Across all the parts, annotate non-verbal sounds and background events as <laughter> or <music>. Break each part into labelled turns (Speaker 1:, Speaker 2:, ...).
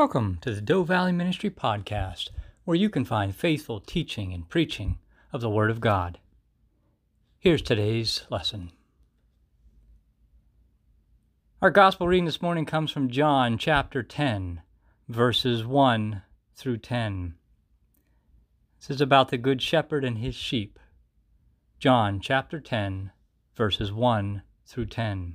Speaker 1: Welcome to the Doe Valley Ministry Podcast, where you can find faithful teaching and preaching of the Word of God. Here's today's lesson. Our gospel reading this morning comes from John chapter 10, verses 1 through 10. This is about the Good Shepherd and his sheep. John chapter 10, verses 1 through 10.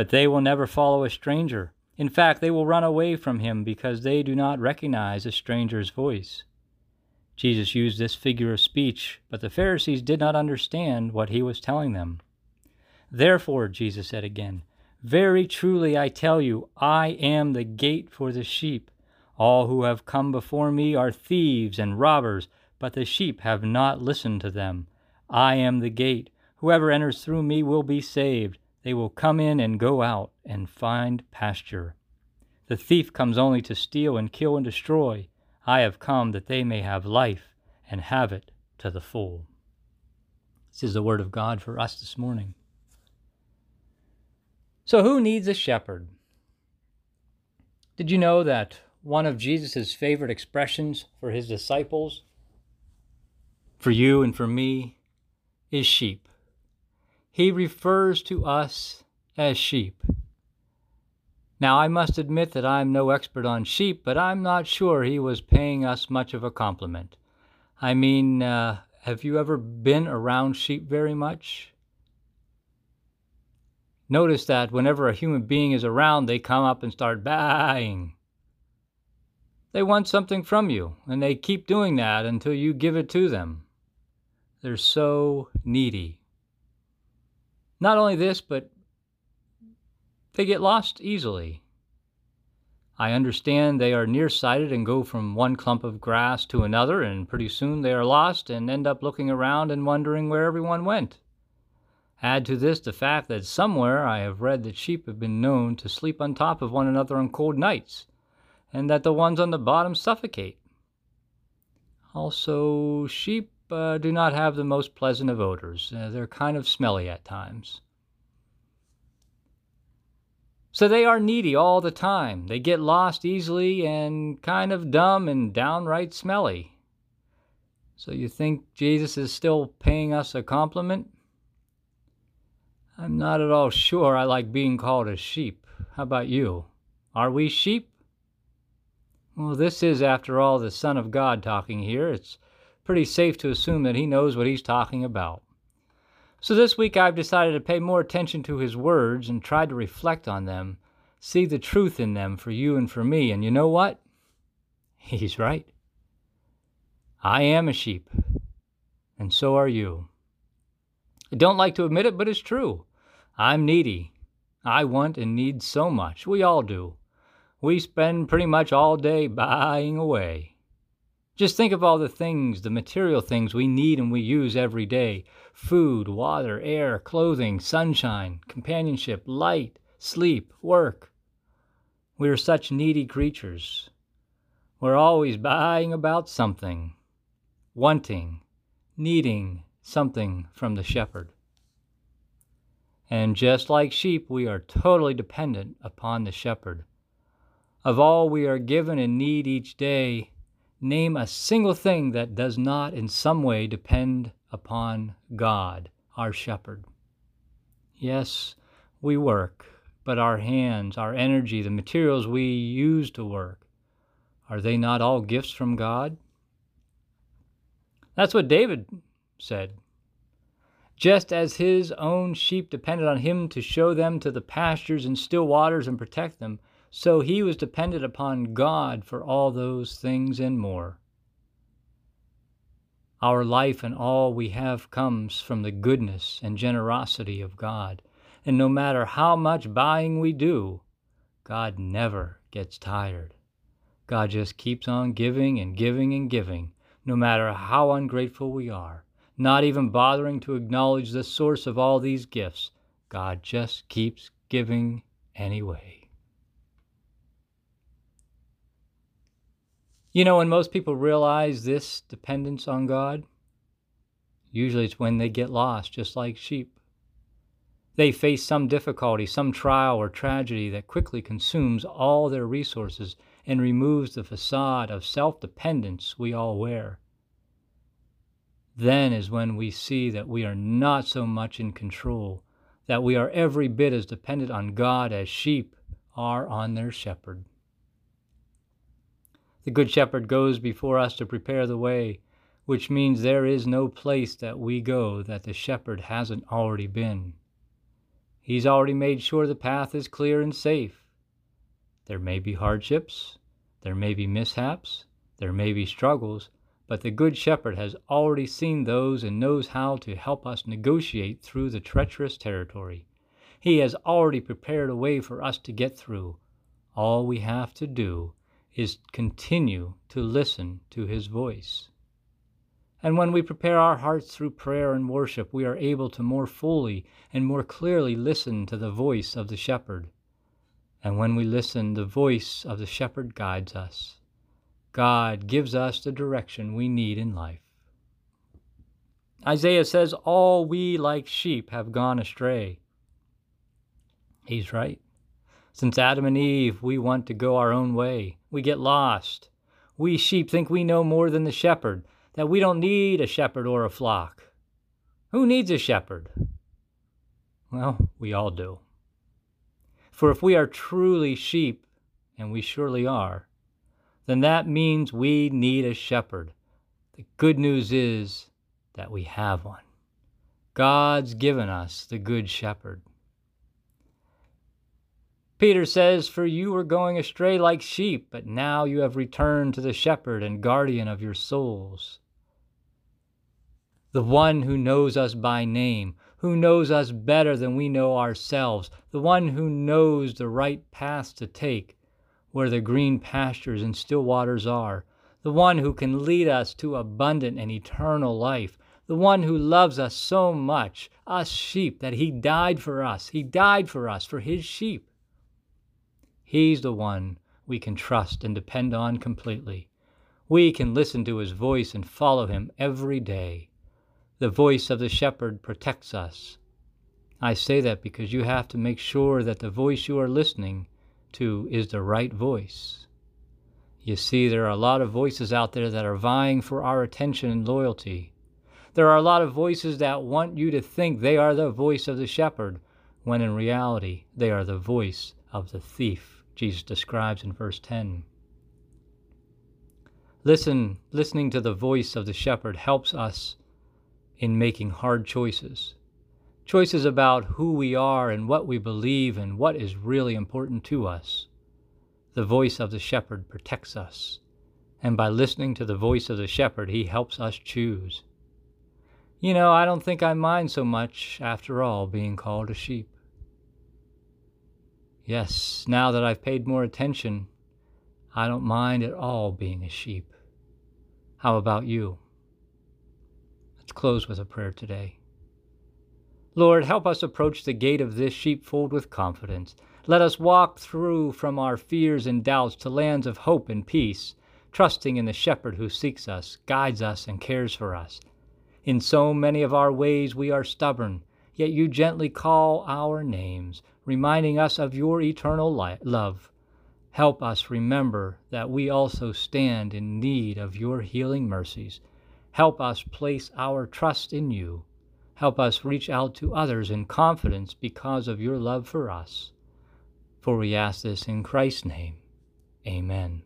Speaker 1: But they will never follow a stranger. In fact, they will run away from him because they do not recognize a stranger's voice. Jesus used this figure of speech, but the Pharisees did not understand what he was telling them. Therefore, Jesus said again, Very truly I tell you, I am the gate for the sheep. All who have come before me are thieves and robbers, but the sheep have not listened to them. I am the gate. Whoever enters through me will be saved. They will come in and go out and find pasture. The thief comes only to steal and kill and destroy. I have come that they may have life and have it to the full. This is the word of God for us this morning. So, who needs a shepherd? Did you know that one of Jesus' favorite expressions for his disciples, for you and for me, is sheep? He refers to us as sheep. Now, I must admit that I'm no expert on sheep, but I'm not sure he was paying us much of a compliment. I mean, uh, have you ever been around sheep very much? Notice that whenever a human being is around, they come up and start baaing. They want something from you, and they keep doing that until you give it to them. They're so needy. Not only this, but they get lost easily. I understand they are nearsighted and go from one clump of grass to another, and pretty soon they are lost and end up looking around and wondering where everyone went. Add to this the fact that somewhere I have read that sheep have been known to sleep on top of one another on cold nights, and that the ones on the bottom suffocate. Also, sheep uh, do not have the most pleasant of odors. Uh, they're kind of smelly at times. So they are needy all the time. They get lost easily and kind of dumb and downright smelly. So you think Jesus is still paying us a compliment? I'm not at all sure I like being called a sheep. How about you? Are we sheep? Well, this is, after all, the Son of God talking here. It's pretty safe to assume that he knows what he's talking about. So this week I've decided to pay more attention to his words and try to reflect on them, see the truth in them for you and for me. And you know what? <laughs> He's right. I am a sheep, and so are you. I don't like to admit it, but it's true. I'm needy. I want and need so much. We all do. We spend pretty much all day buying away. Just think of all the things, the material things we need and we use every day food, water, air, clothing, sunshine, companionship, light, sleep, work. We are such needy creatures. We're always buying about something, wanting, needing something from the shepherd. And just like sheep, we are totally dependent upon the shepherd. Of all we are given and need each day, name a single thing that does not in some way depend upon God, our shepherd. Yes, we work, but our hands, our energy, the materials we use to work, are they not all gifts from God? That's what David said. Just as his own sheep depended on him to show them to the pastures and still waters and protect them, so he was dependent upon God for all those things and more. Our life and all we have comes from the goodness and generosity of God. And no matter how much buying we do, God never gets tired. God just keeps on giving and giving and giving, no matter how ungrateful we are, not even bothering to acknowledge the source of all these gifts. God just keeps giving anyway. You know, when most people realize this dependence on God, usually it's when they get lost, just like sheep. They face some difficulty, some trial or tragedy that quickly consumes all their resources and removes the facade of self dependence we all wear. Then is when we see that we are not so much in control, that we are every bit as dependent on God as sheep are on their shepherd. The Good Shepherd goes before us to prepare the way, which means there is no place that we go that the shepherd hasn't already been. He's already made sure the path is clear and safe. There may be hardships, there may be mishaps, there may be struggles, but the Good Shepherd has already seen those and knows how to help us negotiate through the treacherous territory. He has already prepared a way for us to get through. All we have to do is continue to listen to His voice. And when we prepare our hearts through prayer and worship, we are able to more fully and more clearly listen to the voice of the shepherd. And when we listen, the voice of the shepherd guides us. God gives us the direction we need in life. Isaiah says, All we like sheep have gone astray. He's right. Since Adam and Eve, we want to go our own way. We get lost. We sheep think we know more than the shepherd that we don't need a shepherd or a flock. Who needs a shepherd? Well, we all do. For if we are truly sheep, and we surely are, then that means we need a shepherd. The good news is that we have one. God's given us the good shepherd. Peter says, For you were going astray like sheep, but now you have returned to the shepherd and guardian of your souls. The one who knows us by name, who knows us better than we know ourselves, the one who knows the right paths to take, where the green pastures and still waters are, the one who can lead us to abundant and eternal life, the one who loves us so much, us sheep, that he died for us. He died for us, for his sheep. He's the one we can trust and depend on completely. We can listen to his voice and follow him every day. The voice of the shepherd protects us. I say that because you have to make sure that the voice you are listening to is the right voice. You see, there are a lot of voices out there that are vying for our attention and loyalty. There are a lot of voices that want you to think they are the voice of the shepherd, when in reality they are the voice of the thief. Jesus describes in verse 10. Listen, listening to the voice of the shepherd helps us in making hard choices. Choices about who we are and what we believe and what is really important to us. The voice of the shepherd protects us, and by listening to the voice of the shepherd, he helps us choose. You know, I don't think I mind so much, after all, being called a sheep. Yes, now that I've paid more attention, I don't mind at all being a sheep. How about you? Let's close with a prayer today. Lord, help us approach the gate of this sheepfold with confidence. Let us walk through from our fears and doubts to lands of hope and peace, trusting in the shepherd who seeks us, guides us, and cares for us. In so many of our ways we are stubborn, yet you gently call our names reminding us of your eternal love. Help us remember that we also stand in need of your healing mercies. Help us place our trust in you. Help us reach out to others in confidence because of your love for us. For we ask this in Christ's name. Amen.